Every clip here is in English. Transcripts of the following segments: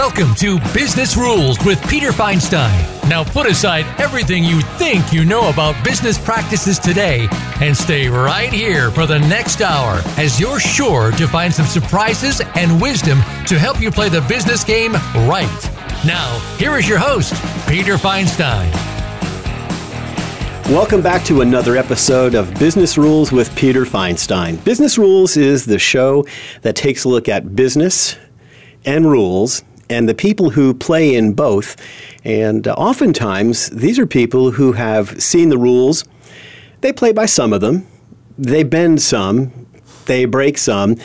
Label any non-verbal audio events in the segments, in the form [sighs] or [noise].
Welcome to Business Rules with Peter Feinstein. Now put aside everything you think you know about business practices today and stay right here for the next hour as you're sure to find some surprises and wisdom to help you play the business game right. Now, here is your host, Peter Feinstein. Welcome back to another episode of Business Rules with Peter Feinstein. Business Rules is the show that takes a look at business and rules and the people who play in both. And uh, oftentimes, these are people who have seen the rules. They play by some of them, they bend some, they break some,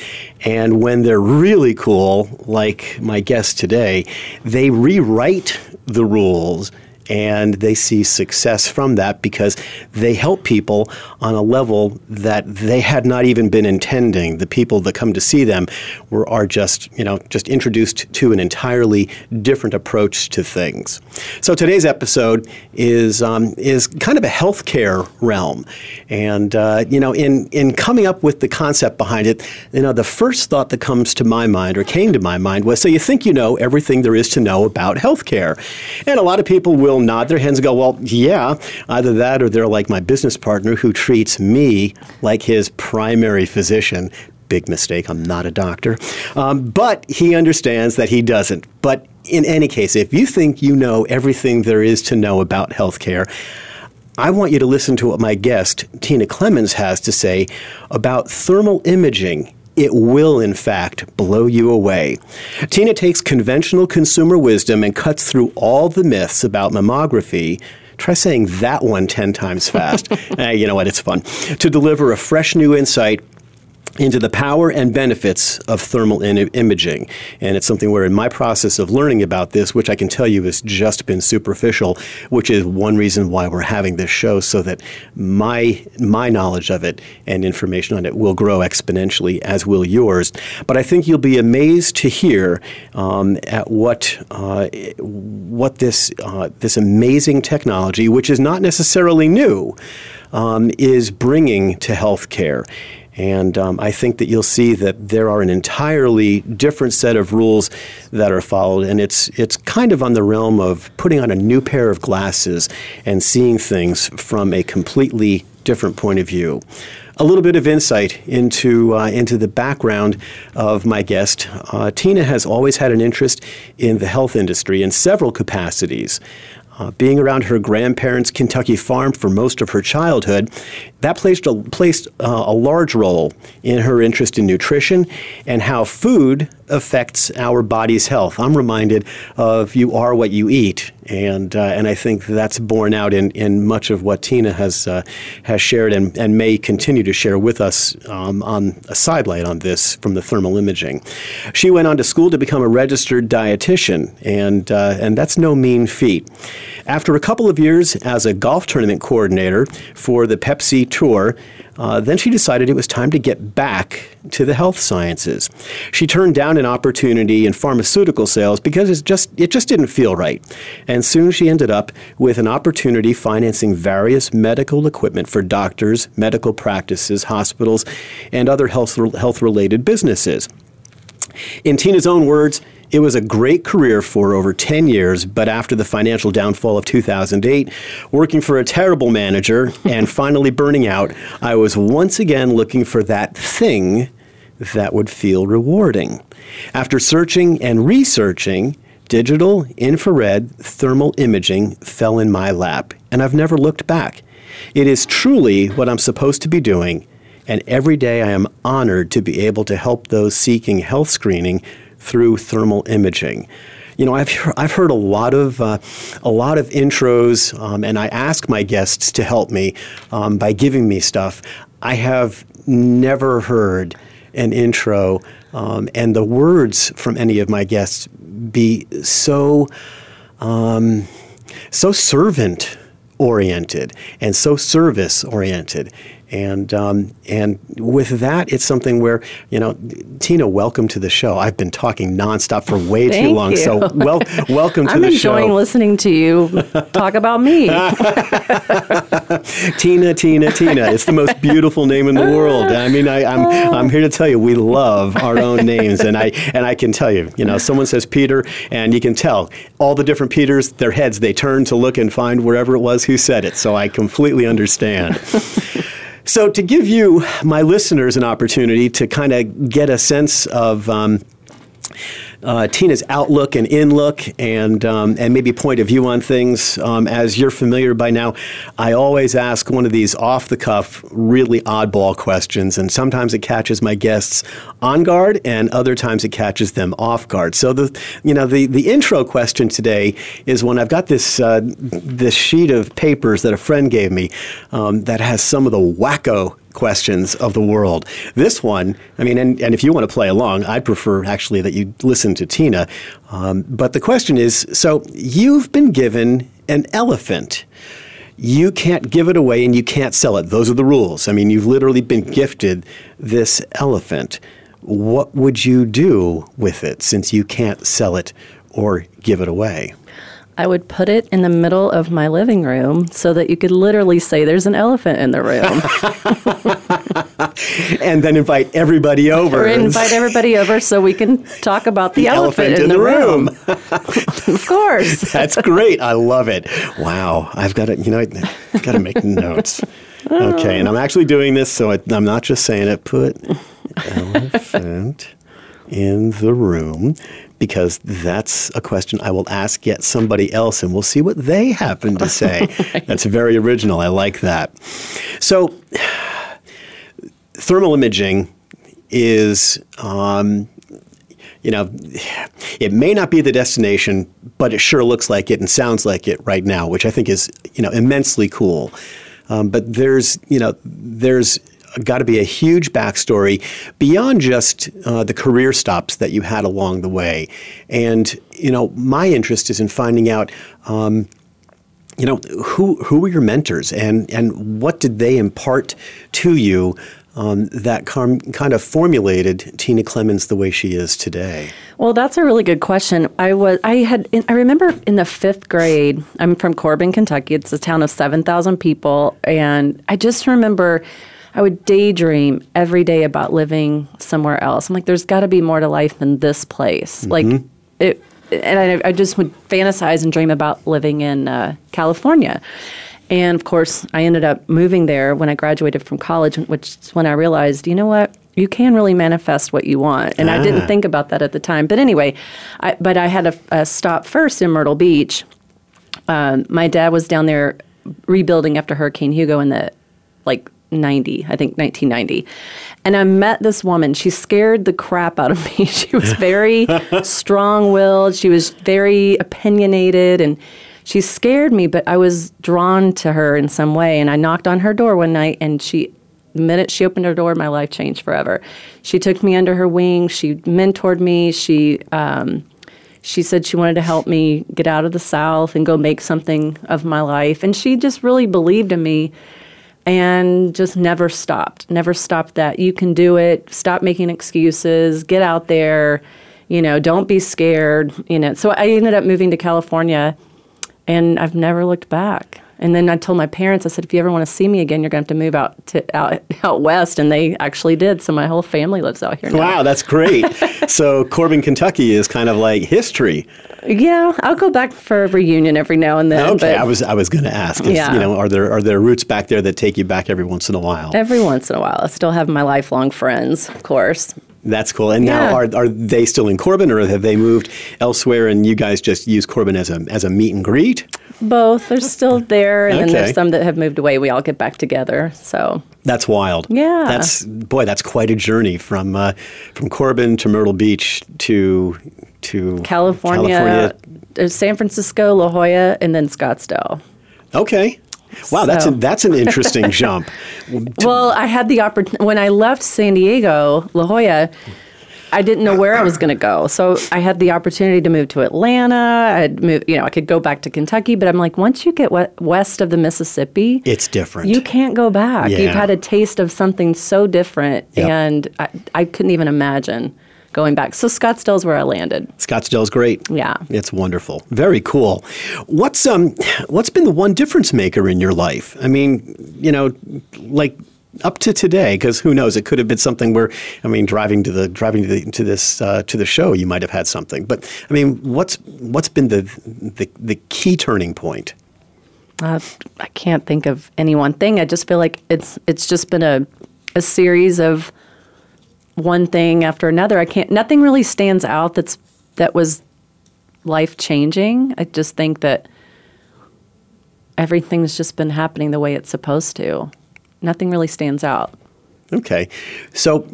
and when they're really cool, like my guest today, they rewrite the rules and they see success from that because they help people on a level that they had not even been intending. The people that come to see them were are just you know just introduced to an entirely different approach to things. So today's episode is um, is kind of a healthcare realm, and uh, you know in in coming up with the concept behind it, you know the first thought that comes to my mind or came to my mind was so you think you know everything there is to know about healthcare, and a lot of people will will nod their heads and go, well, yeah, either that or they're like my business partner who treats me like his primary physician. Big mistake. I'm not a doctor. Um, but he understands that he doesn't. But in any case, if you think you know everything there is to know about healthcare, I want you to listen to what my guest, Tina Clemmons, has to say about thermal imaging it will, in fact, blow you away. Tina takes conventional consumer wisdom and cuts through all the myths about mammography Try saying that one 10 times fast. uh, [laughs] you know what? It's fun. To deliver a fresh new insight into the power and benefits of thermal in- imaging. And it's something where, in my process of learning about this, which I can tell you has just been superficial, which is one reason why we're having this show, so that my my knowledge of it and information on it will grow exponentially, as will yours. But I think you'll be amazed to hear um, at what uh, what this uh, this amazing technology, which is not necessarily new, um, is bringing to healthcare. And um, I think that you'll see that there are an entirely different set of rules that are followed, and it's it's kind of on the realm of putting on a new pair of glasses and seeing things from a completely different point of view. A little bit of insight into uh, into the background of my guest. Uh, Tina has always had an interest in the health industry in several capacities. Uh, being around her grandparents' Kentucky farm for most of her childhood, that placed a, placed uh, a large role in her interest in nutrition and how food affects our body's health. I'm reminded of you are what you eat, and uh, and I think that's borne out in, in much of what Tina has uh, has shared and, and may continue to share with us um, on a sidelight on this from the thermal imaging. She went on to school to become a registered dietitian, and uh, and that's no mean feat. After a couple of years as a golf tournament coordinator for the Pepsi Tour, uh, then she decided it was time to get back to the health sciences. She turned down an opportunity in pharmaceutical sales because it just it just didn't feel right. And soon she ended up with an opportunity financing various medical equipment for doctors, medical practices, hospitals, and other health health related businesses. In Tina's own words, it was a great career for over 10 years, but after the financial downfall of 2008, working for a terrible manager [laughs] and finally burning out, I was once again looking for that thing that would feel rewarding. After searching and researching, digital, infrared, thermal imaging fell in my lap, and I've never looked back. It is truly what I'm supposed to be doing, and every day I am honored to be able to help those seeking health screening through thermal imaging. You know, I've I've heard a lot of uh, a lot of intros, um, and I ask my guests to help me um, by giving me stuff. I have never heard an intro um, and the words from any of my guests be so um, so servant oriented and so service oriented and um, and with that, it's something where you know, Tina, welcome to the show. I've been talking nonstop for way too long, you. so well, [laughs] welcome to I'm the show. enjoying listening to you talk about me. [laughs] Tina, Tina, Tina. It's the most beautiful name in the world. I mean, I, I'm I'm here to tell you we love our own names, and I and I can tell you, you know, someone says Peter, and you can tell all the different Peters, their heads they turn to look and find wherever it was who said it. So I completely understand. So, to give you, my listeners, an opportunity to kind of get a sense of um, uh, Tina's outlook and in look and um, and maybe point of view on things. Um, as you're familiar by now, I always ask one of these off the cuff, really oddball questions, and sometimes it catches my guests on guard, and other times it catches them off guard. So the you know the the intro question today is when I've got this uh, this sheet of papers that a friend gave me um, that has some of the wacko questions of the world. This one, I mean, and, and if you want to play along, I'd prefer actually that you listen to Tina. Um, but the question is so you've been given an elephant. You can't give it away and you can't sell it. Those are the rules. I mean, you've literally been gifted this elephant. What would you do with it since you can't sell it or give it away? I would put it in the middle of my living room so that you could literally say there's an elephant in the room. [laughs] and then invite everybody over. Or invite everybody over so we can talk about the, the elephant, elephant, in, the, the, room. room. [laughs] of course. [laughs] That's great. I love it. Wow. I've got to, you know, I've got to make notes. Oh. Okay. And I'm actually doing this, so I, I'm not just saying it. Put elephant in the room because that's a question I will ask yet somebody else and we'll see what they happen to say. [laughs] right. That's very original. I like that. So, thermal imaging is. Um, you know, it may not be the destination, but it sure looks like it and sounds like it right now, which I think is, you know, immensely cool. Um, but there's, you know, there's got to be a huge backstory beyond just uh, the career stops that you had along the way. And, you know, my interest is in finding out. Um, you know who who were your mentors and and what did they impart to you um, that kind of formulated Tina Clemmons the way she is today? Well, that's a really good question. I was I had I remember in the fifth grade. I'm from Corbin, Kentucky. It's a town of seven thousand people, and I just remember I would daydream every day about living somewhere else. I'm like, there's got to be more to life than this place. Mm-hmm. Like it, and I, I, just would fantasize and dream about living in uh, California. And of course, I ended up moving there when I graduated from college, which is when I realized, you know what, you can really manifest what you want. And ah. I didn't ah. think about that at the time. But anyway, I, but I had a, a stop first in Myrtle Beach. Um, my dad was down there rebuilding after Hurricane Hugo in the like 90, I think 1990. And I met this woman. She scared the crap out of me. [laughs] She was very [laughs] strong willed, she was very opinionated, and she scared me, but I was drawn to her in some way. And I knocked on her door one night, and she the minute she opened her door, my life changed forever. She took me under her wing. She mentored me. She um, she said she wanted to help me get out of the South and go make something of my life. And she just really believed in me and just never stopped. Never stopped that. You can do it. Stop making excuses. Get out there. You know, don't be scared. You know, so I ended up moving to California and I've never looked back. And then I told my parents, I said, if you ever want to see me again, you're going to have to move out to out, out west. And they actually did. So my whole family lives out here now. Wow, that's great. [laughs] so Corbin, Kentucky is kind of like history. Yeah, I'll go back for a reunion every now and then. Okay, I was I was going to ask. If, yeah. you know, are there are there roots back there that take you back every once in a while? Every once in a while, I still have my lifelong friends, of course. That's cool. And yeah. now, are, are they still in Corbin, or have they moved elsewhere? And you guys just use Corbin as a as a meet and greet? Both. They're still there, and okay. then there's some that have moved away. We all get back together. So that's wild. Yeah. That's boy. That's quite a journey from uh, from Corbin to Myrtle Beach to to California, California. San Francisco, La Jolla, and then Scottsdale. Okay. Wow, so. that's a, that's an interesting [laughs] jump. Well, I had the opportunity when I left San Diego, La Jolla. I didn't know where I was going to go, so I had the opportunity to move to Atlanta. I'd move, you know, I could go back to Kentucky, but I'm like, once you get west of the Mississippi, it's different. You can't go back. Yeah. You've had a taste of something so different, yep. and I, I couldn't even imagine going back. So Scottsdale's where I landed. Scottsdale's great. Yeah. It's wonderful. Very cool. What's um what's been the one difference maker in your life? I mean, you know, like up to today because who knows it could have been something where i mean driving to the driving to, the, to this uh, to the show you might have had something but i mean what's what's been the the, the key turning point uh, i can't think of any one thing i just feel like it's it's just been a a series of one thing after another i can't nothing really stands out that's that was life changing i just think that everything's just been happening the way it's supposed to nothing really stands out. Okay. So,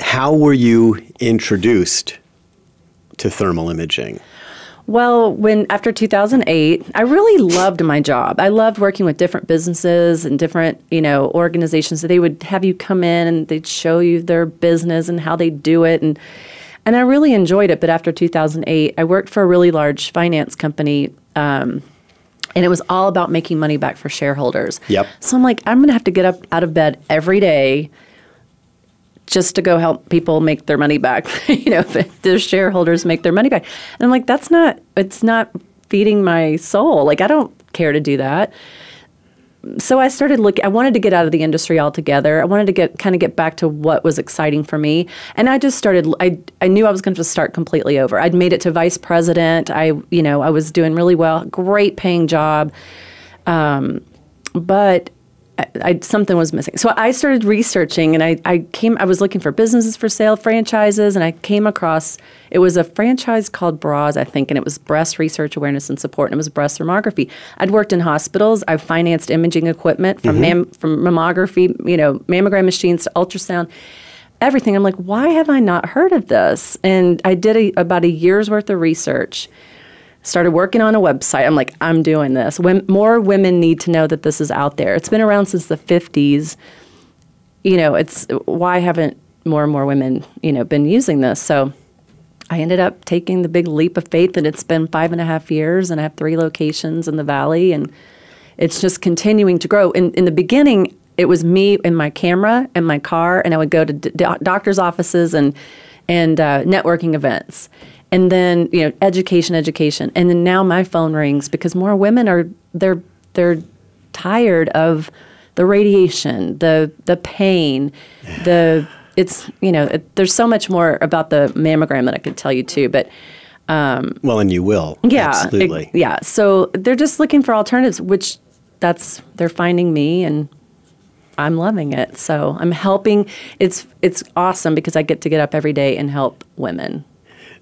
how were you introduced to thermal imaging? Well, when after 2008, I really loved my job. I loved working with different businesses and different, you know, organizations. They would have you come in and they'd show you their business and how they do it and and I really enjoyed it. But after 2008, I worked for a really large finance company um, and it was all about making money back for shareholders. Yep. So I'm like, I'm going to have to get up out of bed every day just to go help people make their money back. [laughs] you know, their shareholders make their money back. And I'm like, that's not, it's not feeding my soul. Like, I don't care to do that so I started looking. I wanted to get out of the industry altogether. I wanted to get kind of get back to what was exciting for me, and I just started. I I knew I was going to start completely over. I'd made it to vice president. I you know I was doing really well, great paying job, um, but I, I, something was missing. So I started researching, and I, I came. I was looking for businesses for sale, franchises, and I came across. It was a franchise called BRAS, I think, and it was Breast Research Awareness and Support, and it was breast mammography. I'd worked in hospitals. I've financed imaging equipment from mm-hmm. mam, from mammography, you know, mammogram machines to ultrasound. Everything. I'm like, why have I not heard of this? And I did a, about a year's worth of research started working on a website. I'm like, I'm doing this. When, more women need to know that this is out there. It's been around since the 50s. You know, it's why haven't more and more women, you know, been using this? So I ended up taking the big leap of faith, and it's been five and a half years, and I have three locations in the valley, and it's just continuing to grow. In in the beginning, it was me and my camera and my car, and I would go to d- doctors' offices and and uh, networking events and then you know education education. And then now my phone rings because more women are they're they're tired of the radiation the the pain the it's you know it, there's so much more about the mammogram that i could tell you too but um, well and you will. Yeah absolutely. it, yeah. So they're just looking for alternatives which that's they're finding me and I'm loving it. So I'm helping. It's it's awesome because I get to get up every day and help women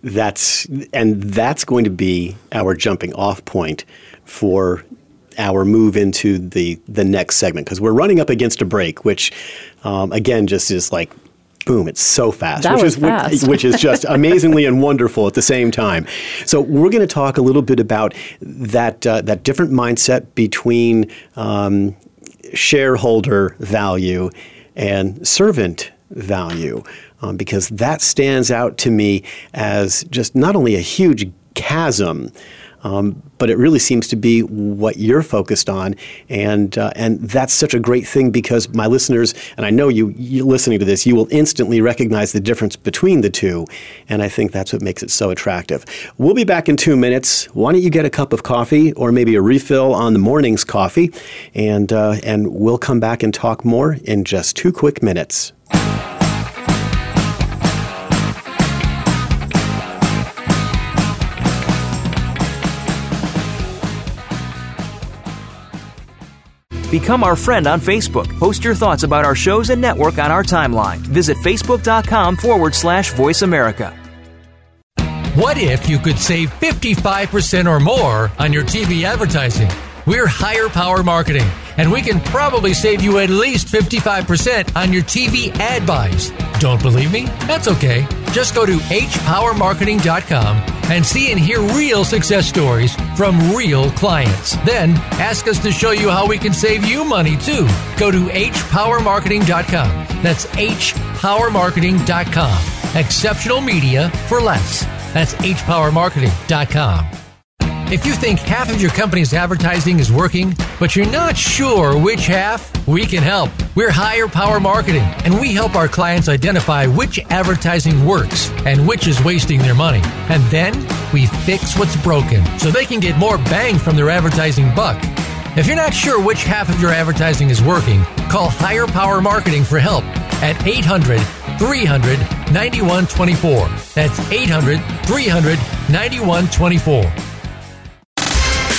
that's and that's going to be our jumping off point for our move into the the next segment because we're running up against a break, which um, again just is like boom, it's so fast, that which was is fast. Which, which is just [laughs] amazingly and wonderful at the same time. So we're going to talk a little bit about that uh, that different mindset between um, shareholder value and servant value um, because that stands out to me as just not only a huge chasm. Um, but it really seems to be what you're focused on, and uh, and that's such a great thing because my listeners, and I know you, you listening to this, you will instantly recognize the difference between the two, and I think that's what makes it so attractive. We'll be back in two minutes. Why don't you get a cup of coffee or maybe a refill on the morning's coffee, and uh, and we'll come back and talk more in just two quick minutes. Become our friend on Facebook. Post your thoughts about our shows and network on our timeline. Visit facebook.com forward slash voice America. What if you could save 55% or more on your TV advertising? We're Higher Power Marketing, and we can probably save you at least 55% on your TV ad buys. Don't believe me? That's okay. Just go to hpowermarketing.com and see and hear real success stories from real clients. Then ask us to show you how we can save you money too. Go to hpowermarketing.com. That's hpowermarketing.com. Exceptional media for less. That's hpowermarketing.com. If you think half of your company's advertising is working, but you're not sure which half, we can help. We're Higher Power Marketing, and we help our clients identify which advertising works and which is wasting their money. And then we fix what's broken so they can get more bang from their advertising buck. If you're not sure which half of your advertising is working, call Higher Power Marketing for help at 800 300 9124. That's 800 300 9124.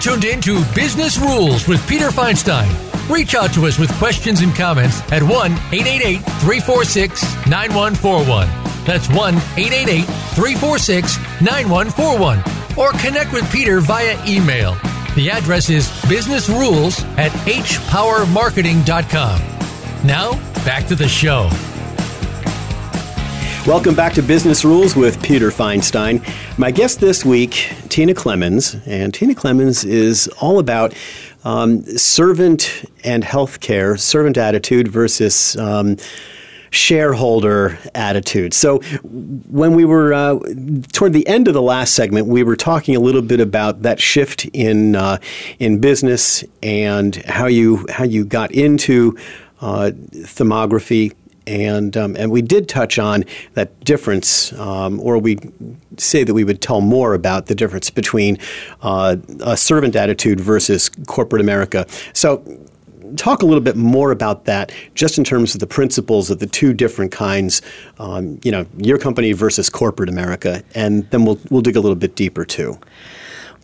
Tuned in to Business Rules with Peter Feinstein. Reach out to us with questions and comments at 1 888 346 9141. That's 1 888 346 9141. Or connect with Peter via email. The address is businessrules at hpowermarketing.com. Now, back to the show. Welcome back to Business Rules with Peter Feinstein. My guest this week, Tina Clemmons, and Tina Clemmons is all about um, servant and healthcare, servant attitude versus um, shareholder attitude. So, when we were uh, toward the end of the last segment, we were talking a little bit about that shift in uh, in business and how you how you got into uh, thermography and um, and we did touch on that difference, um, or we say that we would tell more about the difference between uh, a servant attitude versus corporate America. So. Talk a little bit more about that, just in terms of the principles of the two different kinds, um, you know, your company versus corporate America, and then we'll we'll dig a little bit deeper too.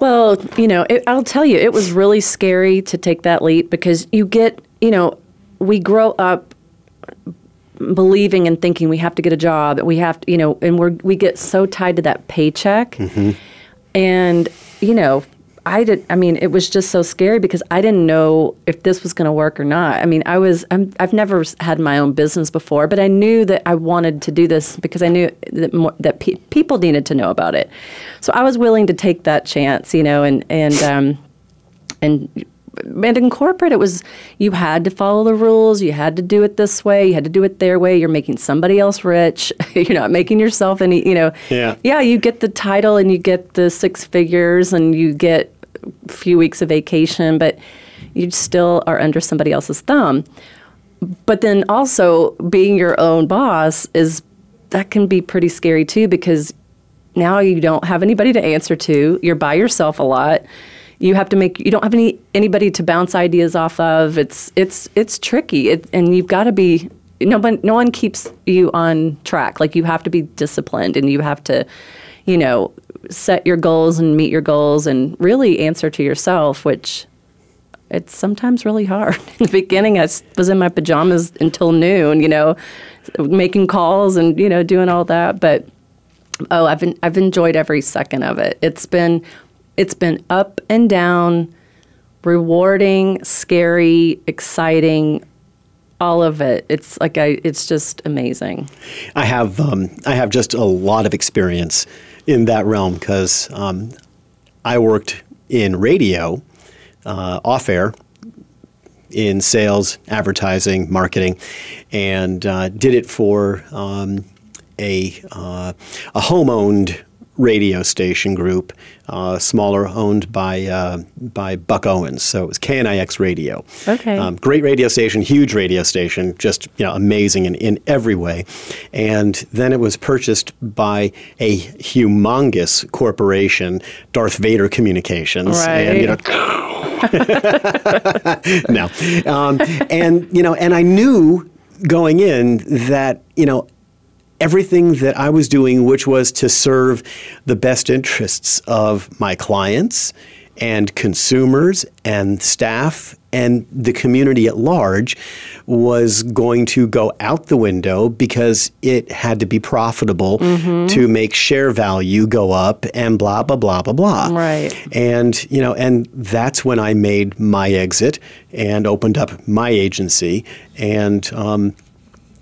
Well, you know, it, I'll tell you, it was really scary to take that leap because you get, you know, we grow up believing and thinking we have to get a job we have to you know and we're we get so tied to that paycheck. Mm-hmm. and you know i did i mean it was just so scary because i didn't know if this was going to work or not. I mean i was i have never had my own business before but i knew that i wanted to do this because i knew that more, that pe- people needed to know about it. So i was willing to take that chance you know and and um and and in corporate it was you had to follow the rules you had to do it this way you had to do it their way you're making somebody else rich [laughs] you're not making yourself any you know. Yeah. Yeah you get the title and you get the six figures and you get a few weeks of vacation but you still are under somebody else's thumb. But then also being your own boss is that can be pretty scary too because now you don't have anybody to answer to you're by yourself a lot you have to make you don't have any anybody to bounce ideas off of it's it's it's tricky it, and you've got to be no one no one keeps you on track like you have to be disciplined and you have to you know set your goals and meet your goals and really answer to yourself which it's sometimes really hard. [laughs] In the beginning, I was in my pajamas until noon, you know, making calls and you know doing all that. But oh, I've I've enjoyed every second of it. It's been it's been up and down, rewarding, scary, exciting, all of it. It's like I, it's just amazing. I have um, I have just a lot of experience in that realm because um, I worked in radio, uh, off air, in sales, advertising, marketing, and uh, did it for um, a uh, a home owned radio station group, uh, smaller, owned by uh, by Buck Owens. So it was KNIX Radio. Okay. Um, great radio station, huge radio station, just you know amazing in, in every way. And then it was purchased by a humongous corporation, Darth Vader Communications. Right. And, you know, [laughs] [laughs] no. Um, and you know, and I knew going in that you know everything that I was doing, which was to serve the best interests of my clients and consumers and staff and the community at large was going to go out the window because it had to be profitable Mm-hmm. to make share value go up and blah blah blah blah blah. Right. And you know, and that's when I made my exit and opened up my agency and. Um,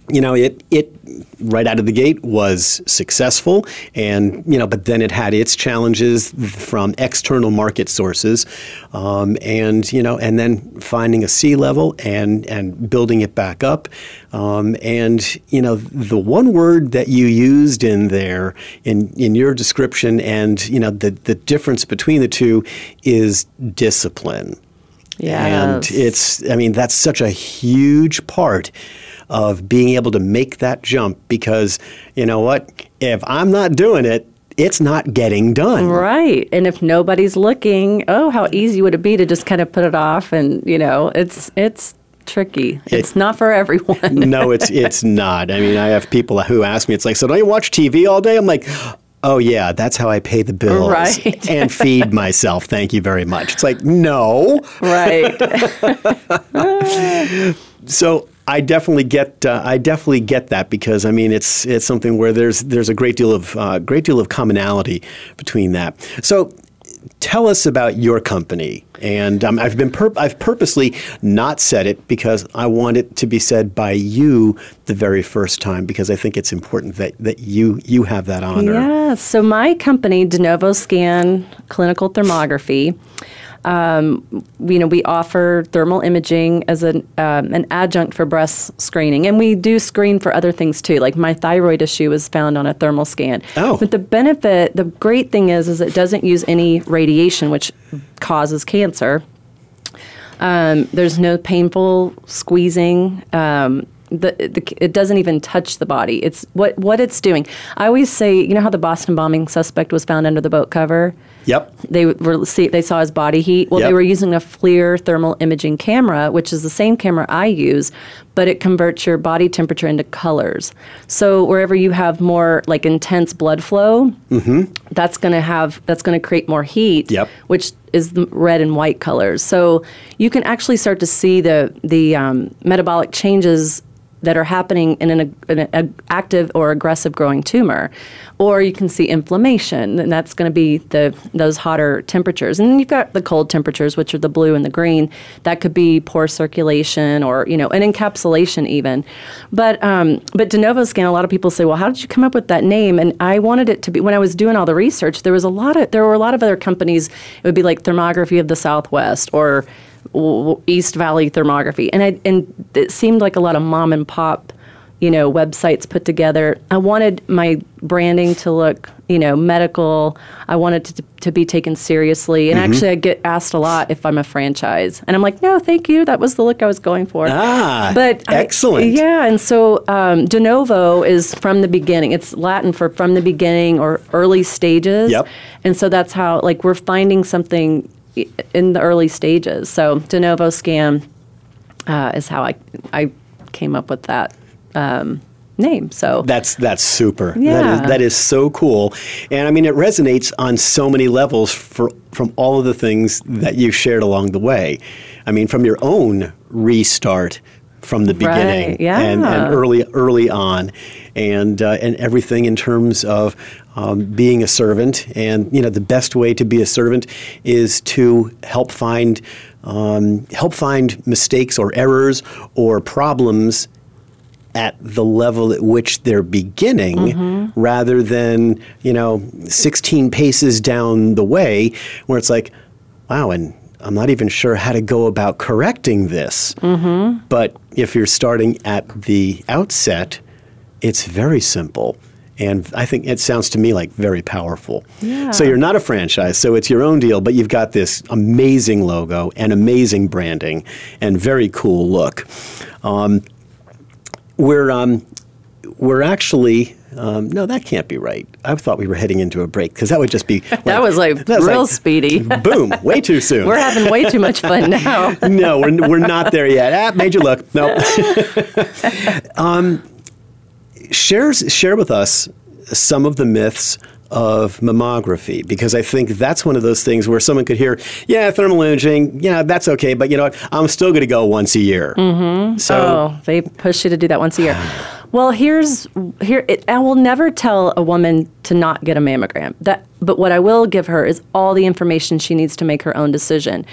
you know, it it right out of the gate was successful, and you know, but then it had its challenges from external market sources, um, and you know, and then finding a sea level and and building it back up, um, and you know, the one word that you used in there in in your description, and you know, the the difference between the two is discipline. Yeah, and it's, I mean, that's such a huge part of being able to make that jump because, you know what? If I'm not doing it, it's not getting done. Right. And if nobody's looking, oh, how easy would it be to just kind of put it off and, you know, it's it's tricky. It's not for everyone. no, it's it's not. I mean, I have people who ask me, it's like, so don't you watch TV all day? I'm like, oh yeah, that's how I pay the bills Right. and feed myself. Thank you very much. It's like, no. right. [laughs] So I definitely get uh, I definitely get that because I mean it's it's something where there's there's a great deal of uh, great deal of commonality between that. So tell us about your company. And um, I've been pur- I've purposely not said it because I want it to be said by you the very first time because I think it's important that, that you you have that honor. Yeah. So my company, De Novo Scan Clinical Thermography, um, you know, we offer thermal imaging as an um, an adjunct for breast screening, and we do screen for other things too. Like my thyroid issue was found on a thermal scan. Oh. But the benefit, the great thing is, is it doesn't use any radiation, which causes cancer. Um, there's no painful squeezing. Um, the, the, it doesn't even touch the body. It's what what it's doing. I always say, you know how the Boston bombing suspect was found under the boat cover. Yep. They were see, they saw his body heat. Well, Yep. they were using a FLIR thermal imaging camera, which is the same camera I use, but it converts your body temperature into colors. So wherever you have more like intense blood flow, that's going to have that's going to create more heat, Yep. which is the red and white colors. So you can actually start to see the the um, metabolic changes that are happening in an, in an active or aggressive growing tumor, or you can see inflammation, and that's going to be the those hotter temperatures. And then you've got the cold temperatures, which are the blue and the green. That could be poor circulation or you know an encapsulation even. But um, but de novo scan, a lot of people say, well, how did you come up with that name? And I wanted it to be when I was doing all the research. There was a lot of there were a lot of other companies. It would be like Thermography of the Southwest or East Valley Thermography, and I, and it seemed like a lot of mom and pop, you know, websites put together. I wanted my branding to look, you know, medical. I wanted to, to be taken seriously, and actually, I get asked a lot if I'm a franchise, and I'm like, no, thank you. That was the look I was going for. Ah, but I- excellent. yeah, and so um, de novo is from the beginning. It's Latin for from the beginning or early stages. Yep. And so that's how, like, we're finding something i- in the early stages. So de novo scan uh, is how I I came up with that um, name. So That's that's super. Yeah. is that is so cool, and I mean it resonates on so many levels for from all of the things that you've shared along the way. I mean, from your own restart from the Right, beginning yeah. and, and early early on, and uh, and everything in terms of um, being a servant. And you know, the best way to be a servant is to help find um, help find mistakes or errors or problems at the level at which they're beginning Mm-hmm. rather than, you know, 16 paces down the way where it's like, wow, and I'm not even sure how to go about correcting this. Mm-hmm. But if you're starting at the outset, it's very simple. And I think it sounds to me like very powerful. Yeah. So you're not a franchise, so it's your own deal, but you've got this amazing logo and amazing branding and very cool look. Um, we're um, we're actually um, no, that can't be right. I thought we were heading into a break because that would just be [laughs] that was like that was real like, speedy. [laughs] boom, way too soon. we're having way too much fun now. [laughs] no, we're, we're not there yet. Ah, made you look. Nope. um, shares, share with us some of the myths of mammography? Because I think that's one of those things where someone could hear, yeah, thermal imaging, yeah, that's okay, but you know what? I'm still going to go once a year. Mm-hmm. So oh, they push you to do that once a year. Well, here's here. It, I will never tell a woman to not get a mammogram. That, but what I will give her is all the information she needs to make her own decision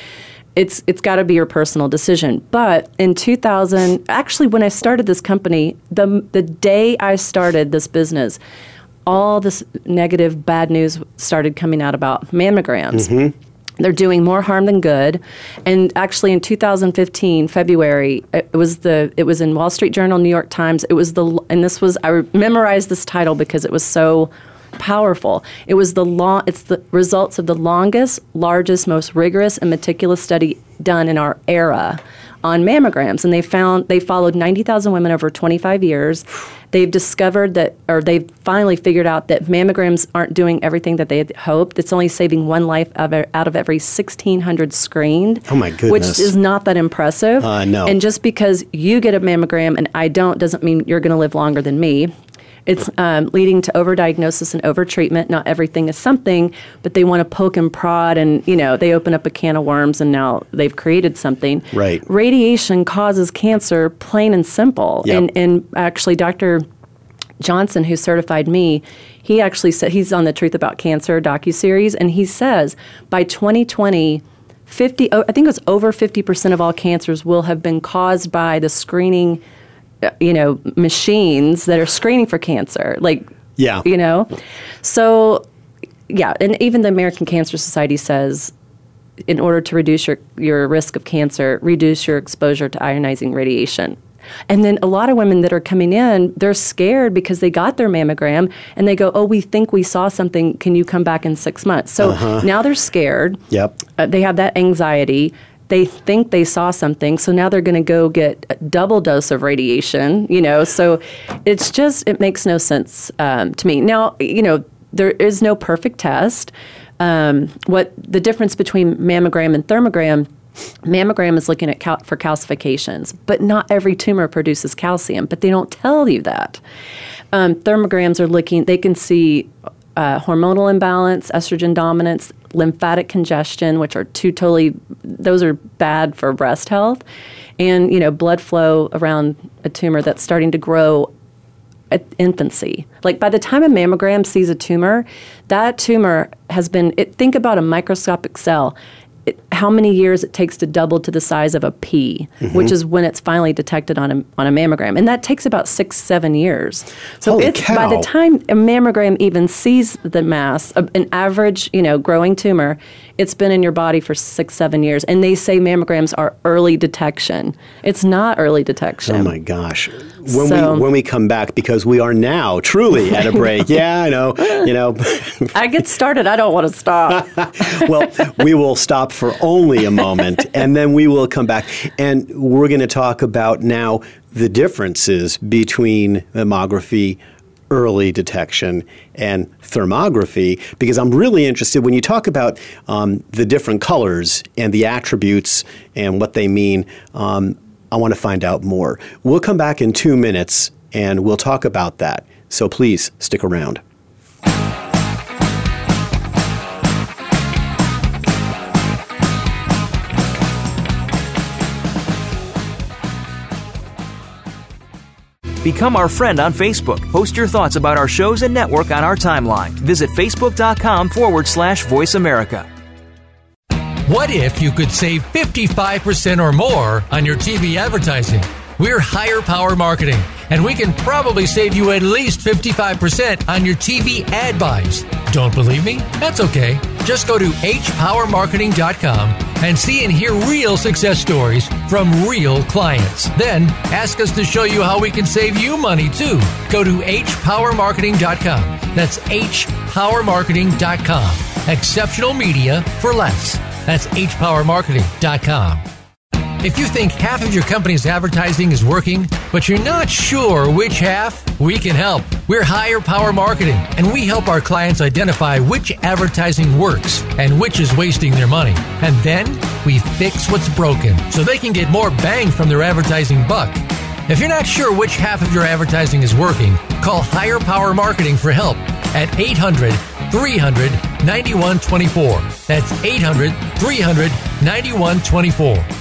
it's it's got to be your personal decision. But in 2000, actually, when I started this company, the the day I started this business, all this negative, bad news started coming out about mammograms. Mm-hmm. They're doing more harm than good. And actually, in 2015, February, it was the it was in Wall Street Journal, New York Times. It was the and this was I memorized this title because it was so powerful. It was the long, it's the results of the longest, largest, most rigorous and meticulous study done in our era on mammograms and they found they followed 90,000 women over 25 years. They've discovered that or they've finally figured out that mammograms aren't doing everything that they had hoped. It's only saving one life out of every 1600 screened. Oh my goodness. Which is not that impressive. Uh, no. And just because you get a mammogram and I don't doesn't mean you're going to live longer than me. It's um, leading to overdiagnosis and overtreatment. Not everything is something, but they want to poke and prod, and you know they open up a can of worms, and now they've created something. Right. Radiation causes cancer, plain and simple. Yep. And and actually, Dr. Johnson, who certified me, he actually said he's on the Truth About Cancer docu series, and he says by 2020. 50 I think it was over 50% of all cancers will have been caused by the screening you know, machines that are screening for cancer. Like, yeah, you know, so yeah, and even the American Cancer Society says, in order to reduce your your risk of cancer, reduce your exposure to ionizing radiation. And then a lot of women that are coming in, they're scared because they got their mammogram and they go, "Oh, we think we saw something. Can you come back in six months?" So uh-huh. now they're scared. Yep. Uh, they have that anxiety they think they saw something, so now they're going to go get a double dose of radiation. You know, so it's just it makes no sense um, to me. Now, you know, there is no perfect test. Um, what the difference between mammogram and thermogram? Mammogram is looking at cal- for calcifications, but not every tumor produces calcium. But they don't tell you that. Um, thermograms are looking; they can see uh, hormonal imbalance, estrogen dominance, lymphatic congestion, which are two totally, those are bad for breast health, and you know blood flow around a tumor that's starting to grow at infancy. Like by the time a mammogram sees a tumor, that tumor has been. It, think about a microscopic cell it, how many years it takes to double to the size of a pea, mm-hmm. which is when it's finally detected on a, on a mammogram. And that takes about six, seven years. So Holy it's cow. by the time a mammogram even sees the mass, an average, you know, growing tumor, it's been in your body for six, seven years. And they say mammograms are early detection. It's not early detection. Oh my gosh. When so, we when we come back, because we are now truly at a break. [laughs] yeah, I know. You know. I get started. I don't want to stop. [laughs] well, we will stop for only a moment, [laughs] and then we will come back, and we're going to talk about now the differences between mammography early detection and thermography because I'm really interested when you talk about um, the different colors and the attributes and what they mean. Um, I want to find out more. We'll come back in two minutes and we'll talk about that. So please stick around. Become our friend on Facebook. Post your thoughts about our shows and network on our timeline. Visit facebook.com forward slash voice America. What if you could save 55% or more on your TV advertising? We're Higher Power Marketing, and we can probably save you at least 55% on your TV ad buys. Don't believe me? That's okay. Just go to hpowermarketing.com and see and hear real success stories from real clients. Then ask us to show you how we can save you money too. Go to hpowermarketing.com. That's hpowermarketing.com. Exceptional media for less. That's hpowermarketing.com. If you think half of your company's advertising is working, but you're not sure which half, we can help. We're Higher Power Marketing, and we help our clients identify which advertising works and which is wasting their money. And then we fix what's broken so they can get more bang from their advertising buck. If you're not sure which half of your advertising is working, call Higher Power Marketing for help at 800 300 9124. That's 800 300 9124.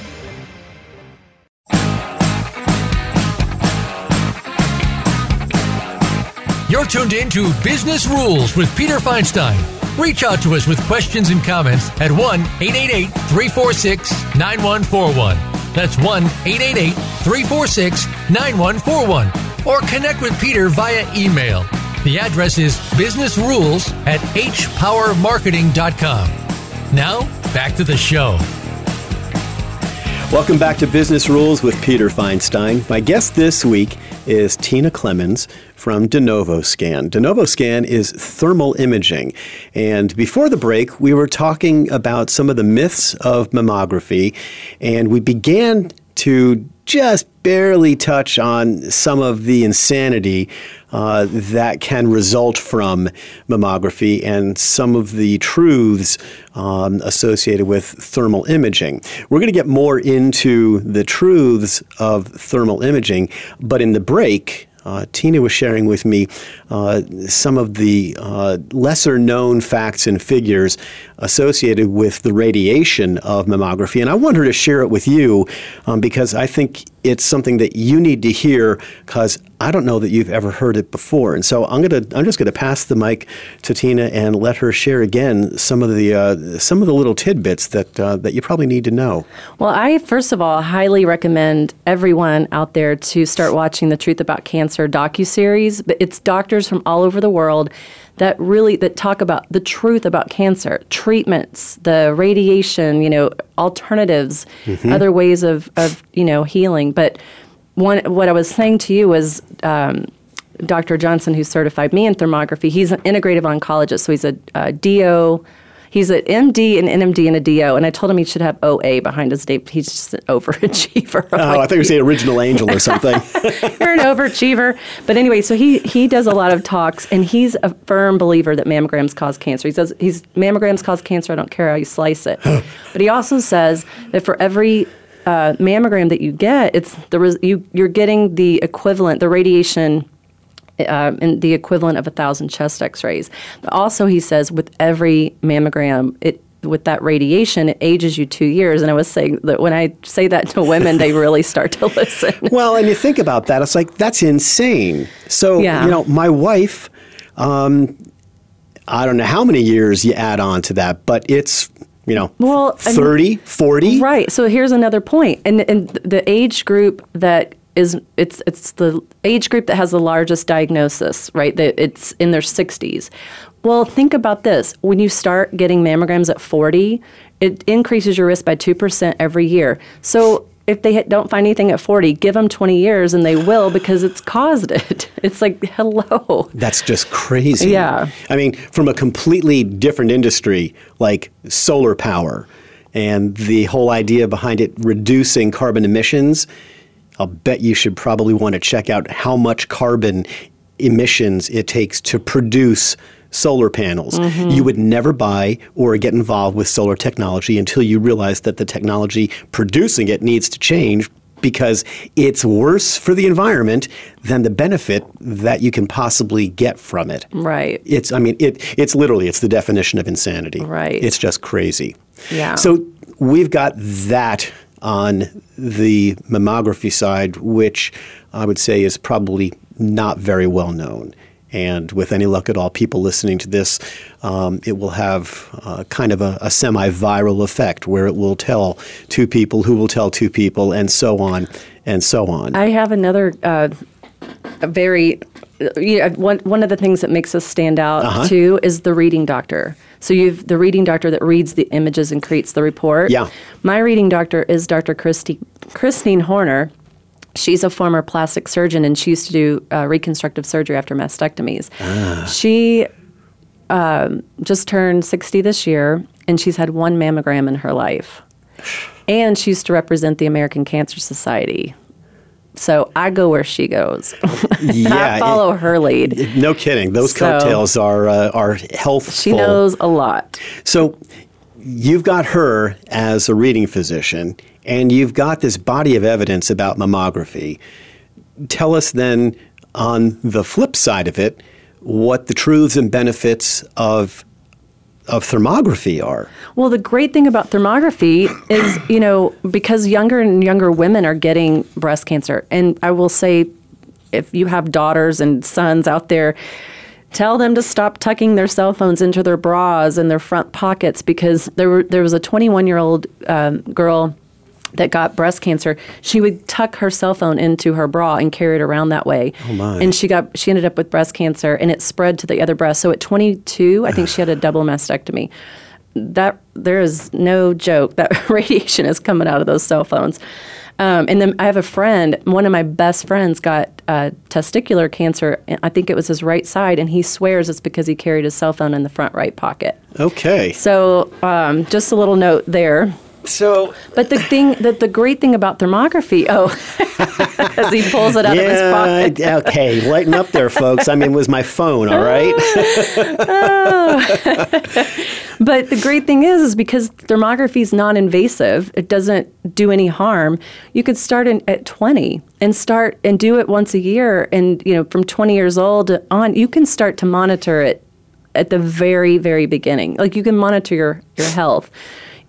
Tuned in to Business Rules with Peter Feinstein. Reach out to us with questions and comments at 1 888 346 9141. That's 1 888 346 9141. Or connect with Peter via email. The address is businessrules at hpowermarketing.com. Now, back to the show. Welcome back to Business Rules with Peter Feinstein. My guest this week is Tina Clemmons from DeNovoScan. DeNovoScan is thermal imaging. And before the break, we were talking about some of the myths of mammography, and we began to just barely touch on some of the insanity uh, that can result from mammography and some of the truths um, associated with thermal imaging. We're going to get more into the truths of thermal imaging, but in the break, uh, Tina was sharing with me uh, some of the uh, lesser known facts and figures associated with the radiation of mammography. And I want her to share it with you um, because I think it's something that you need to hear because I don't know that you've ever heard it before. And so I'm gonna I'm just gonna pass the mic to Tina and let her share again some of the uh, some of the little tidbits that uh, that you probably need to know. Well, I first of all highly recommend everyone out there to start watching the Truth About Cancer docu series. But It's doctors from all over the world that really that talk about the truth about cancer, treatments, the radiation, you know, alternatives, mm-hmm. other ways of, of you know healing. But one, what I was saying to you was. Um, Dr. Johnson, who certified me in thermography, he's an integrative oncologist, so he's a, a DO He's an MD, an NMD, and a DO. And I told him he should have OA behind his name. He's just an overachiever. [laughs] Oh, like, I thought you were saying original angel or something. [laughs] You're an overachiever. But anyway, so he, he does a lot of talks, and he's a firm believer that mammograms cause cancer. He says he's mammograms cause cancer. I don't care how you slice it. [gasps] but he also says that for every uh, mammogram that you get, it's the res- you you're getting the equivalent, the radiation uh, the equivalent of a thousand chest X-rays. But also, he says with every mammogram, it with that radiation, it ages you two years. And I was saying that when I say that to women, they [laughs] really start to listen. well, and you think about that, it's like that's insane. So yeah. you know, my wife. Um, I don't know how many years you add on to that, but it's you know, well, 30, I mean, 40. Right. So here's another point. And, and the age group that is it's it's the age group that has the largest diagnosis, right? That it's in their 60s. Well, think about this. When you start getting mammograms at 40, it increases your risk by 2% every year. So if they don't find anything at 40, give them 20 years and they will because it's caused [laughs] it. It's like, hello. That's just crazy. Yeah. I mean, from a completely different industry like solar power and the whole idea behind it reducing carbon emissions I'll bet you should probably want to check out how much carbon emissions it takes to produce solar panels. Mm-hmm. You would never buy or get involved with solar technology until you realize that the technology producing it needs to change because it's worse for the environment than the benefit that you can possibly get from it. Right. It's I mean it it's literally it's the definition of insanity. Right. It's just crazy. Yeah. So we've got that on the mammography side, which I would say is probably not very well known. And with any luck at all, people listening to this, um, it will have uh, kind of a, a semi viral effect where it will tell two people who will tell two people, and so on and so on. I have another uh, very, you know, one, one of the things that makes us stand out uh-huh. too is the reading doctor. So you've the reading doctor that reads the images and creates the report. Yeah. My reading doctor is Dr. Christy, Christine Horner. She's a former plastic surgeon and she used to do uh, reconstructive surgery after mastectomies. Ah. She um, just turned 60 this year, and she's had one mammogram in her life. And she used to represent the American Cancer Society. So I go where she goes. [laughs] Yeah, I follow her lead. No kidding. Those So- coattails are uh, are healthful. She knows a lot. So you've got her as a reading physician, and you've got this body of evidence about mammography. Tell us then, on the flip side of it, what the truths and benefits of of thermography are. Well, the great thing about thermography is, [coughs] you know, because younger and younger women are getting breast cancer. And I will say, if you have daughters and sons out there, tell them to stop tucking their cell phones into their bras and their front pockets because there, were, there was a 21 year old um, girl that got breast cancer, she would tuck her cell phone into her bra and carry it around that way. Oh, my. And she got she ended up with breast cancer and it spread to the other breast. So at 22, I think she had a [sighs] double mastectomy. That there is no joke that [laughs] radiation is coming out of those cell phones. Um, and then I have a friend, one of my best friends got uh, testicular cancer. and I think it was his right side, and he swears it's because he carried his cell phone in the front right pocket. Okay. So um, just a little note there. So But the thing that the great thing about thermography, oh, [laughs] as he pulls it out of his pocket. yeah, okay, lighten up there, folks. I mean, it was my phone, all right? Oh. [laughs] But the great thing is, is because thermography is non-invasive, it doesn't do any harm. You could start in, at 20 and start and do it once a year, and you know, from 20 years old on, you can start to monitor it at the very, very beginning. Like you can monitor your your health.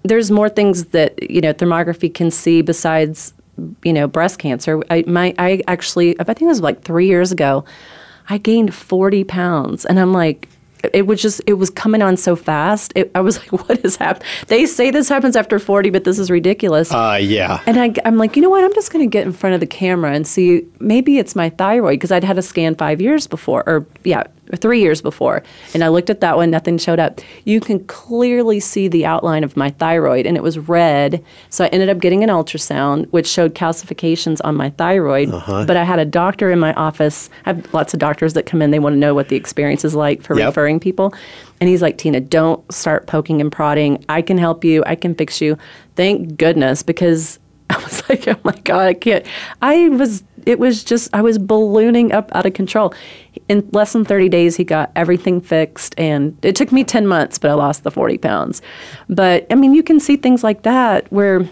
There's more things that you know thermography can see besides you know breast cancer. I my I actually I think it was like three years ago. I gained 40 pounds, and I'm like, it was just it was coming on so fast. It, I was [laughs] like, what is happening? They say this happens after 40, but this is ridiculous. Uh, yeah. and I, I'm like, you know what? I'm just going to get in front of the camera and see. Maybe it's my thyroid because I'd had a scan five years before, or yeah, three years before, and I looked at that one. Nothing showed up. You can clearly see the outline of my thyroid, and it was red. So I ended up getting an ultrasound, which showed calcifications on my thyroid. Uh-huh. But I had a doctor in my office. I have lots of doctors that come in. They want to know what the experience is like for Yep. referring people. And he's like, Tina, don't start poking and prodding. I can help you. I can fix you. Thank goodness, because [laughs] I was like, oh my God, I can't. I was, it was just, I was ballooning up out of control. In less than 30 days, he got everything fixed. And it took me 10 months, but I lost the 40 pounds. But I mean, you can see things like that where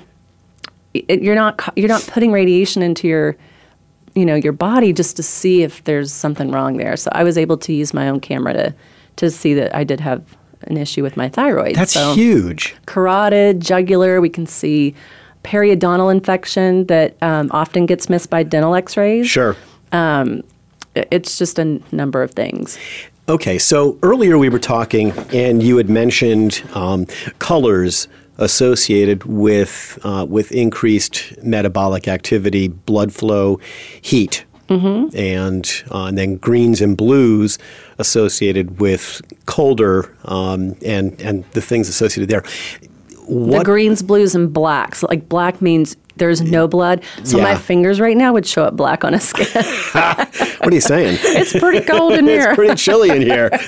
it, you're not, you're not putting radiation into your, you know your body just to see if there's something wrong there. So I was able to use my own camera to to see that I did have an issue with my thyroid. That's so, huge. Carotid, jugular. We can see periodontal infection that um, often gets missed by dental X-rays. Sure. I- It's just a n- number of things. Okay, so earlier we were talking, and you had mentioned um, colors associated with uh, with increased metabolic activity, blood flow, heat, mm-hmm. and uh, and then greens and blues associated with colder um, and and the things associated there. The greens, blues, and blacks. Like black means there's no blood. So Yeah. my fingers right now would show up black on a scan. [laughs] what are you saying? it's pretty cold in [laughs] here. it's pretty chilly in here. [laughs]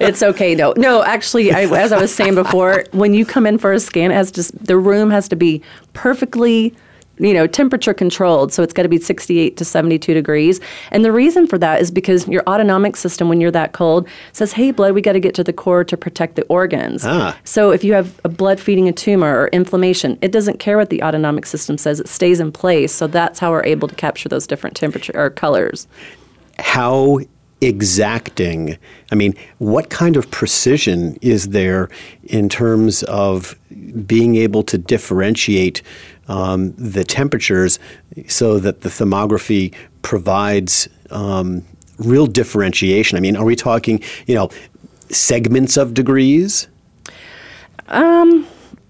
It's okay though. No, actually, I, as I was saying before, when you come in for a scan, it has just the room has to be perfectly, you know, temperature controlled. So it's got to be 68 to 72 degrees. And the reason for that is because your autonomic system, when you're that cold, says, "Hey, blood, we got to get to the core to protect the organs." Ah. So if you have a blood feeding a tumor or inflammation, it doesn't care what the autonomic system says; it stays in place. So that's how we're able to capture those different temperature or colors. how exacting i mean what kind of precision is there in terms of being able to differentiate um, the temperatures so that the thermography provides um, real differentiation i mean are we talking you know segments of degrees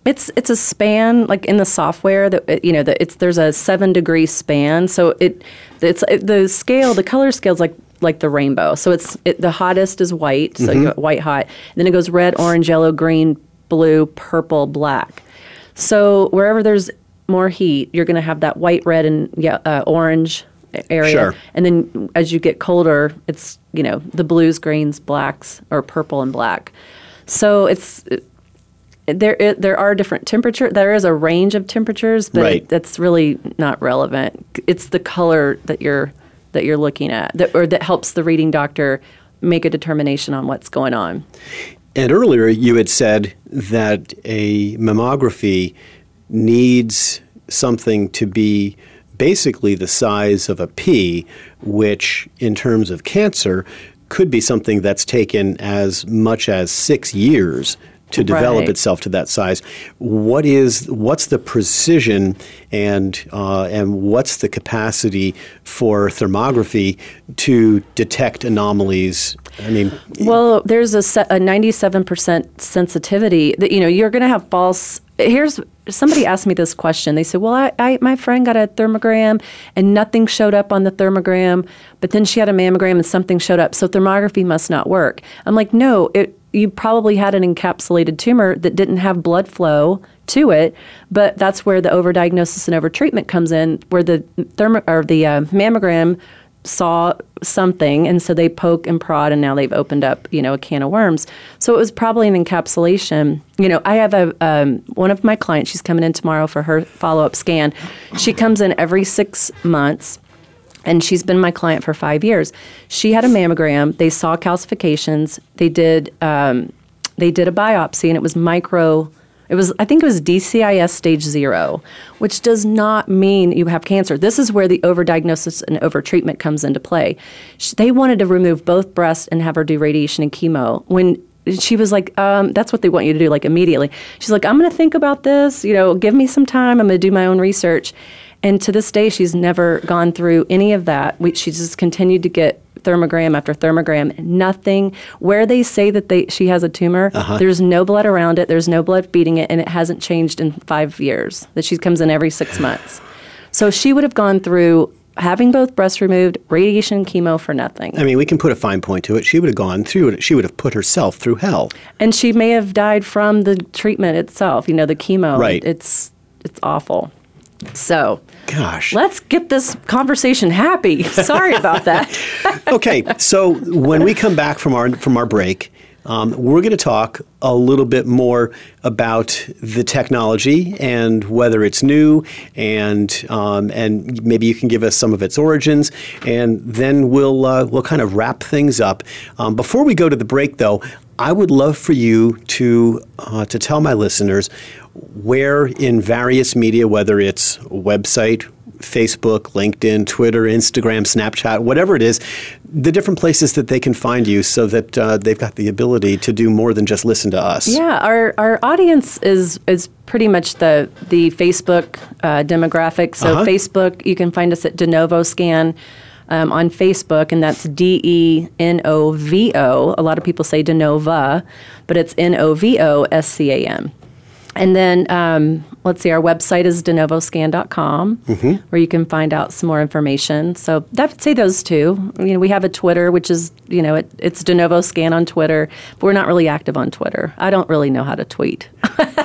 It's it's a span like in the software that you know that it's there's a seven degree span. So it it's it, the scale the color scale's like like the rainbow. So it's it, the hottest is white. So you got white hot. And then it goes red, orange, yellow, green, blue, purple, black. So wherever there's more heat, you're going to have that white, red, and yeah, uh, orange area. Sure. And then as you get colder, it's, you know, the blues, greens, blacks, or purple and black. So it's there it, there are different temperature there is a range of temperatures but Right. that's really not relevant it's the color that you're that you're looking at that or that helps the reading doctor make a determination on what's going on And earlier you had said that a mammography needs something to be basically the size of a pea, which in terms of cancer could be something that's taken as much as six years to develop Right. itself to that size. What is what's the precision and uh, and what's the capacity for thermography to detect anomalies? I mean, Well, there's a, se- a 97% sensitivity that, you know, you're going to have false. Here's somebody asked me this question. They said, Well, I, I, my friend got a thermogram and nothing showed up on the thermogram, but then she had a mammogram and something showed up. So thermography must not work. I'm like, No, it, you probably had an encapsulated tumor that didn't have blood flow to it, but that's where the overdiagnosis and overtreatment comes in, where the thermo, or the uh, mammogram saw something and so they poke and prod and now they've opened up you know a can of worms. So it was probably an encapsulation. You know i have a um, one of my clients she's coming in tomorrow for her follow-up scan. She comes in every six months and she's been my client for five years. She had a mammogram. They saw calcifications. They did um, they did a biopsy and it was micro it was i think it was dcis stage zero which does not mean you have cancer. This is where the overdiagnosis and overtreatment comes into play. Sh- they wanted to remove both breasts and have her do radiation and chemo. When she was like um, that's what they want you to do like immediately. She's like i'm going to think about this you know give me some time. I'm going to do my own research and to this day, she's never gone through any of that. We, she's just continued to get thermogram after thermogram. Nothing where they say that they she has a tumor. Uh-huh. There's no blood around it. There's no blood feeding it, and it hasn't changed in five years. That she comes in every six months. So she would have gone through having both breasts removed, radiation, chemo for nothing. I mean, we can put a fine point to it. She would have gone through it. She would have put herself through hell. And she may have died from the treatment itself. You know, the chemo. Right. It's it's awful. So Gosh. let's get this conversation happy. [laughs] Sorry about that. [laughs] okay, so when we come back from our from our break, um, we're going to talk a little bit more about the technology and whether it's new, and um, and maybe you can give us some of its origins, and then we'll uh, we'll kind of wrap things up. Um, before we go to the break, though, I would love for you to uh, to tell my listeners where in various media, whether it's website, Facebook, LinkedIn, Twitter, Instagram, Snapchat, whatever it is, the different places that they can find you so that uh, they've got the ability to do more than just listen to us. Yeah, our, our audience is is pretty much the the Facebook uh, demographic. So Uh-huh. Facebook, you can find us at DeNovo Scan um, on Facebook, and that's D E N O V O. A lot of people say DeNova, but it's N O V O S C A N. And then um, let's see, our website is denovoscan.com, where you can find out some more information. So I would say those two. You know, we have a Twitter, which is you know it, it's DeNovoScan on Twitter. But we're not really active on Twitter. I don't really know how to tweet. [laughs]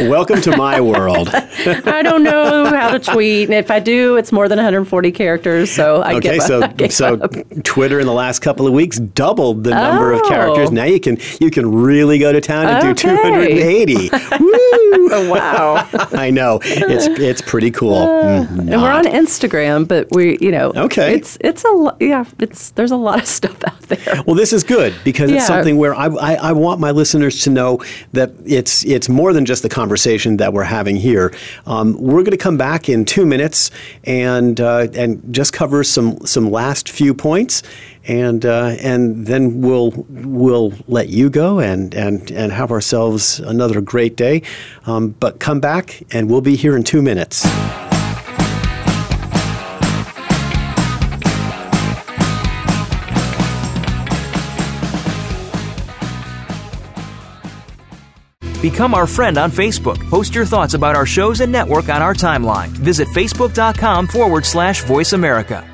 Welcome to my world. [laughs] I don't know how to tweet, and if I do, it's more than 140 characters. So I Okay, so. [laughs] I so up. Twitter in the last couple of weeks doubled the number of Oh. characters. Now you can you can really go to town and do 280. Oh, [laughs] wow. I know it's it's pretty cool. Mm, and we're on Instagram, but we, you know, Okay. It's it's a lo- yeah. It's there's a lot of stuff out there. Well, this is good because it's something where I, I, I want my listeners to know that it's it's more than just the conversation that we're having here. Um, we're going to come back in two minutes and uh, and just cover some some last few points, and uh, and then we'll we'll let you go and and and have ourselves another great day. Um, but come back and we'll be here in two minutes. Become our friend on Facebook. Post your thoughts about our shows and network on our timeline. Visit facebook.com forward slash voice America.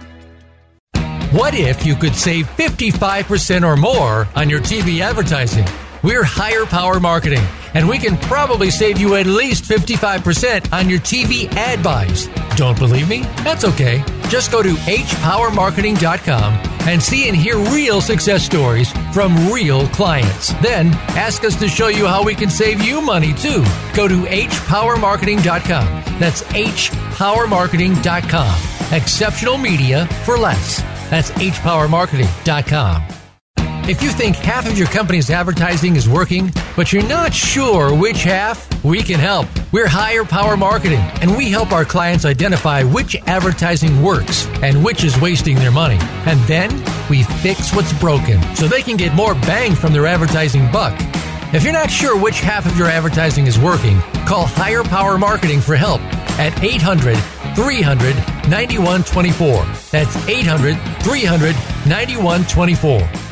What if you could save 55% or more on your TV advertising? We're Higher Power Marketing, and we can probably save you at least 55% on your TV ad buys. Don't believe me? That's okay. Just go to hpowermarketing.com and see and hear real success stories from real clients. Then ask us to show you how we can save you money too. Go to hpowermarketing.com. That's hpowermarketing.com. Exceptional media for less. That's hpowermarketing.com. If you think half of your company's advertising is working, but you're not sure which half, we can help. We're Higher Power Marketing, and we help our clients identify which advertising works and which is wasting their money. And then we fix what's broken so they can get more bang from their advertising buck. If you're not sure which half of your advertising is working, call Higher Power Marketing for help at 800 300 9124. That's 800 300 9124.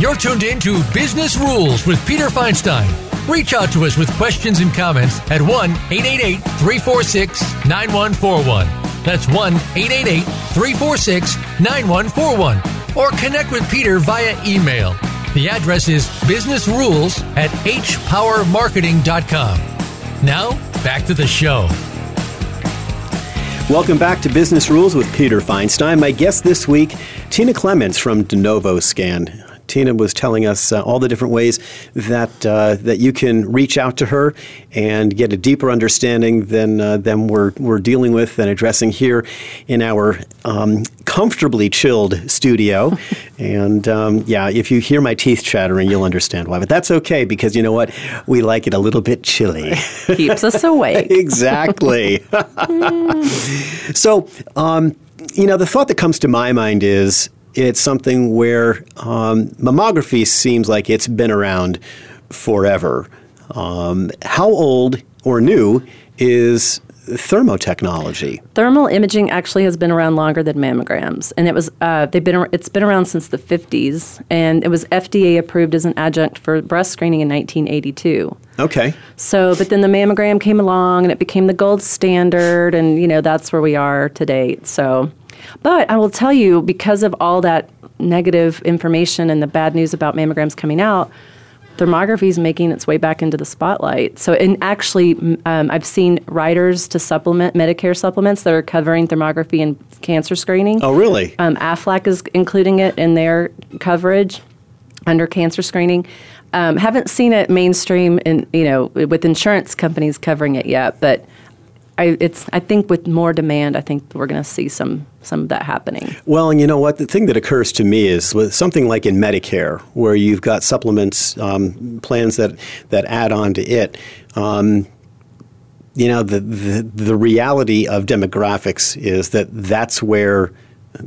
You're tuned in to Business Rules with Peter Feinstein. Reach out to us with questions and comments at 1 888 346 9141. That's 1 888 346 9141. Or connect with Peter via email. The address is businessrules at hpowermarketing.com. Now, back to the show. Welcome back to Business Rules with Peter Feinstein. My guest this week, Tina Clemmons from DeNovo Scan. Tina was telling us uh, all the different ways that uh, that you can reach out to her and get a deeper understanding than uh, than we're we're dealing with and addressing here in our um, comfortably chilled studio. [laughs] and um, yeah, if you hear my teeth chattering, you'll understand why. But that's okay because you know what? We like it a little bit chilly. [laughs] Keeps us awake. exactly. [laughs] so. Um, you know, the thought that comes to my mind is it's something where um, mammography seems like it's been around forever. Um, how old or new is thermotechnology? Thermal imaging actually has been around longer than mammograms, and it was uh, they've been it's been around since the 50s, and it was FDA approved as an adjunct for breast screening in 1982. Okay. So, but then the mammogram came along, and it became the gold standard, and you know that's where we are today. So. But I will tell you, because of all that negative information and the bad news about mammograms coming out, thermography is making its way back into the spotlight. So, and actually, um, I've seen riders to supplement Medicare supplements that are covering thermography and cancer screening. Oh, really? Um, AFLAC is including it in their coverage under cancer screening. Um, haven't seen it mainstream in you know with insurance companies covering it yet, but I, it's I think with more demand, I think we're going to see some some of that happening. Well, and you know what? The thing that occurs to me is with something like in Medicare, where you've got supplements um, plans that that add on to it. Um, you know, the, the the reality of demographics is that that's where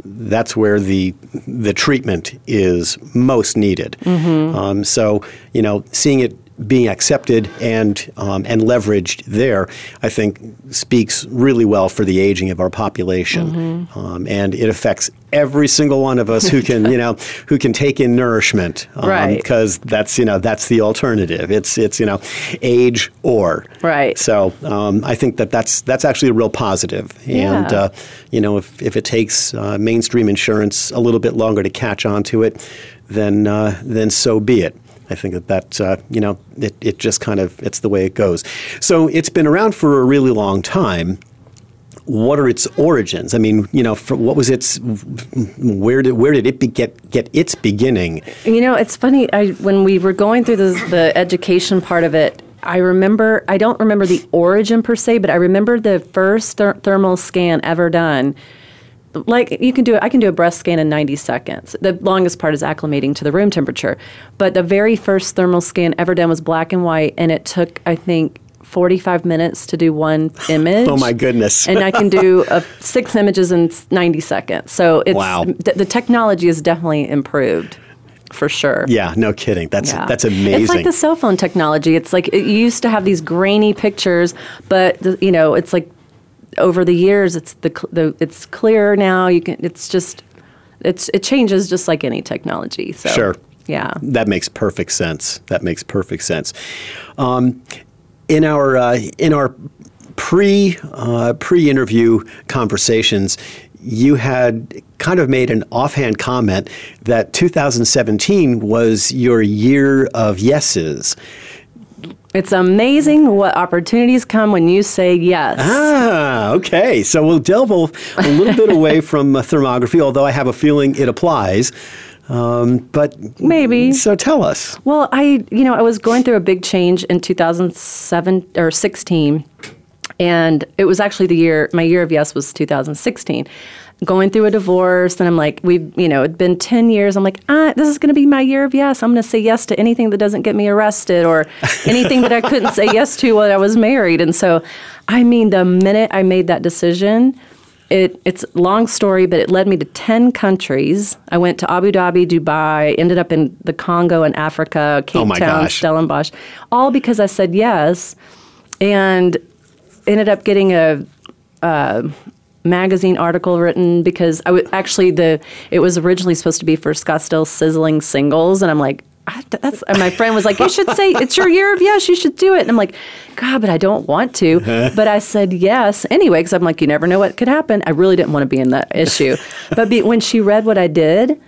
that's where the the treatment is most needed. Mm-hmm. Um, so you know, seeing it being accepted and um, and leveraged there, I think speaks really well for the aging of our population, mm-hmm. um, and it affects every single one of us who can you know [laughs] who can take in nourishment, um, right? Because that's you know that's the alternative. It's it's you know age or right. So um, I think that that's that's actually a real positive, yeah. and uh, you know if if it takes uh, mainstream insurance a little bit longer to catch on to it, then uh, then so be it. I think that that uh, you know it, it just kind of it's the way it goes. So it's been around for a really long time. What are its origins? I mean, you know, what was its where did where did it be, get get its beginning? You know, it's funny. I when we were going through the the education part of it, I remember, I don't remember the origin per se, but I remember the first ther- thermal scan ever done like you can do it. I can do a breast scan in 90 seconds. The longest part is acclimating to the room temperature. But the very first thermal scan ever done was black and white and it took I think 45 minutes to do one [laughs] image. oh my goodness. and I can do uh, [laughs] six images in 90 seconds. So it's wow. th- the technology has definitely improved for sure. Yeah, no kidding. That's Yeah. that's amazing. It's like the cell phone technology. It's like it used to have these grainy pictures, but the, you know, it's like over the years, it's the, the it's clearer now. You can it's just it's it changes just like any technology. So Sure. yeah. That makes perfect sense. That makes perfect sense. Um, in our uh, in our pre uh, pre interview conversations, you had kind of made an offhand comment that 2017 was your year of yeses. It's amazing what opportunities come when you say yes. Ah, okay. So we'll delve a, a little bit away [laughs] from uh, thermography, although I have a feeling it applies. Um, but Maybe. So tell us. Well, I, you know, I was going through a big change in 2007 or 16, and it was actually the year, my year of yes was 2016. Going through a divorce, and I'm like, we've, you know, it'd been 10 years. I'm like, ah, this is going to be my year of yes. I'm going to say yes to anything that doesn't get me arrested or [laughs] anything that I couldn't say yes to while I was married. And so, I mean, the minute I made that decision, it, it's a long story, but it led me to 10 countries. I went to Abu Dhabi, Dubai, ended up in the Congo and Africa, Cape Oh Town, gosh. Stellenbosch, all because I said yes and ended up getting a, a magazine article written because I would actually the it was originally supposed to be for Scottsdale Sizzling Singles and I'm like that's and my friend was like you should say it's your year of yes you should do it. And I'm like god but I don't want to. [laughs] But I said yes anyway because I'm like you never know what could happen. I really didn't want to be in that issue. [laughs] But be, when she read what I did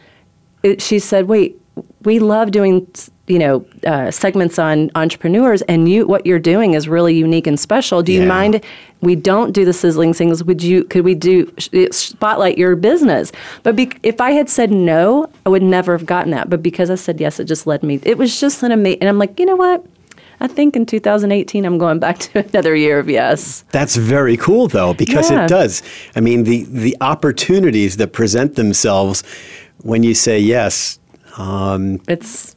it, she said, "Wait, we love doing you know uh, segments on entrepreneurs, and you what you're doing is really unique and special. Do you Yeah. mind? We don't do the sizzling things Would you? Could we do spotlight your business? But be, if I had said no, I would never have gotten that. But because I said yes, it just led me. It was just an amazing. And I'm like, you know what? I think in 2018, I'm going back [laughs] to another year of yes. That's very cool, though, because Yeah. it does. I mean, the the opportunities that present themselves when you say yes. Um, It's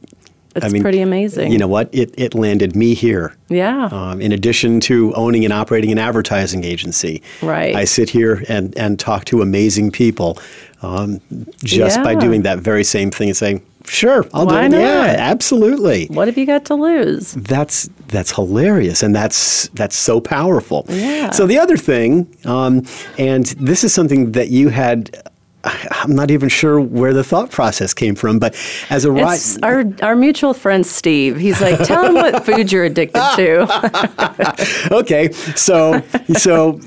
it's I mean, pretty amazing. You know what? It it landed me here. yeah. Um, in addition to owning and operating an advertising agency, Right. I sit here and, and talk to amazing people um, just by doing that very same thing and saying, "Sure, I'll Why do it." Yeah, absolutely. what have you got to lose? That's that's hilarious, and that's that's so powerful. Yeah. So the other thing, um, and this is something that you had. I'm not even sure where the thought process came from, but as a right, It's our our mutual friend Steve. He's like, tell him what food you're addicted to. [laughs] okay, so so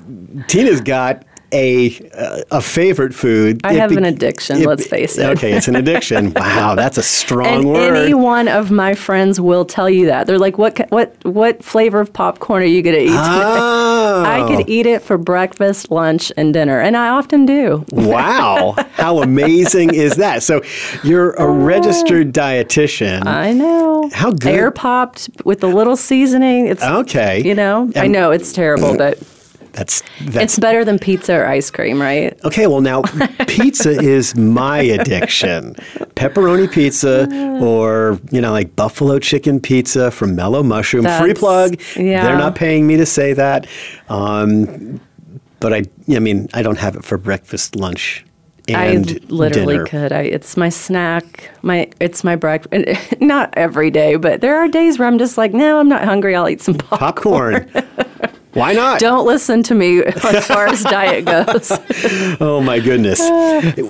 Tina's got a uh, a favorite food. I have be- an addiction, let's face it. Okay, it's an addiction. [laughs] wow, that's a strong and word. any one of my friends will tell you that. They're like, what what what flavor of popcorn are you going to eat? oh, I could eat it for breakfast, lunch, and dinner, and I often do. wow, how amazing is that? So you're a [laughs] registered dietitian. I know. How good- Air popped with a little seasoning. It's okay, you know. I know it's terrible, but that's that's it's better than pizza or ice cream, right? Okay, well now [laughs] pizza is my addiction. Pepperoni pizza or, you know, like buffalo chicken pizza from Mellow Mushroom. Free plug. yeah. They're not paying me to say that. Um, but I I mean, I don't have it for breakfast, lunch, and I literally dinner. could. I it's my snack. My it's my breakfast. [laughs] Not every day, but there are days where I'm just like, no, I'm not hungry. I'll eat some popcorn. Popcorn. [laughs] Why not? Don't listen to me as far as diet goes. [laughs] Oh my goodness.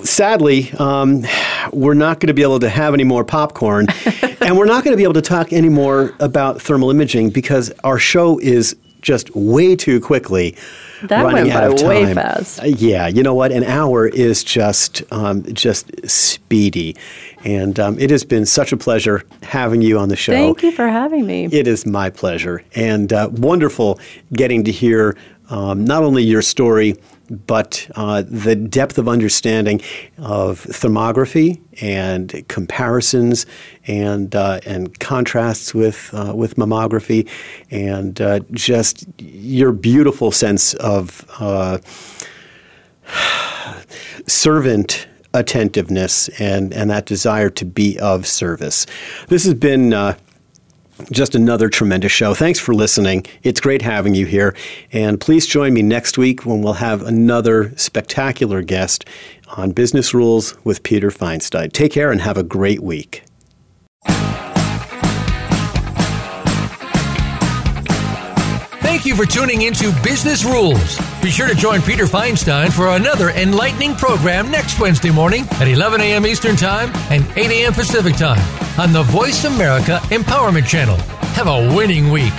Sadly, um, we're not going to be able to have any more popcorn, [laughs] and we're not going to be able to talk any more about thermal imaging because our show is just way too quickly That running went out by of way time. fast. Uh, Yeah, you know what? An hour is just um, just speedy, and um, it has been such a pleasure having you on the show. Thank you for having me. It is my pleasure and uh, wonderful getting to hear um, not only your story, but uh, the depth of understanding of thermography and comparisons and uh, and contrasts with uh, with mammography, and uh, just your beautiful sense of uh, servant attentiveness and, and that desire to be of service. This has been uh, just another tremendous show. Thanks for listening. It's great having you here. And please join me next week when we'll have another spectacular guest on Business Rules with Peter Feinstein. Take care and have a great week. Thank you for tuning into Business Rules. Be sure to join Peter Feinstein for another enlightening program next Wednesday morning at 11 a.m. Eastern Time and 8 a.m. Pacific Time on the Voice America Empowerment Channel. Have a winning week.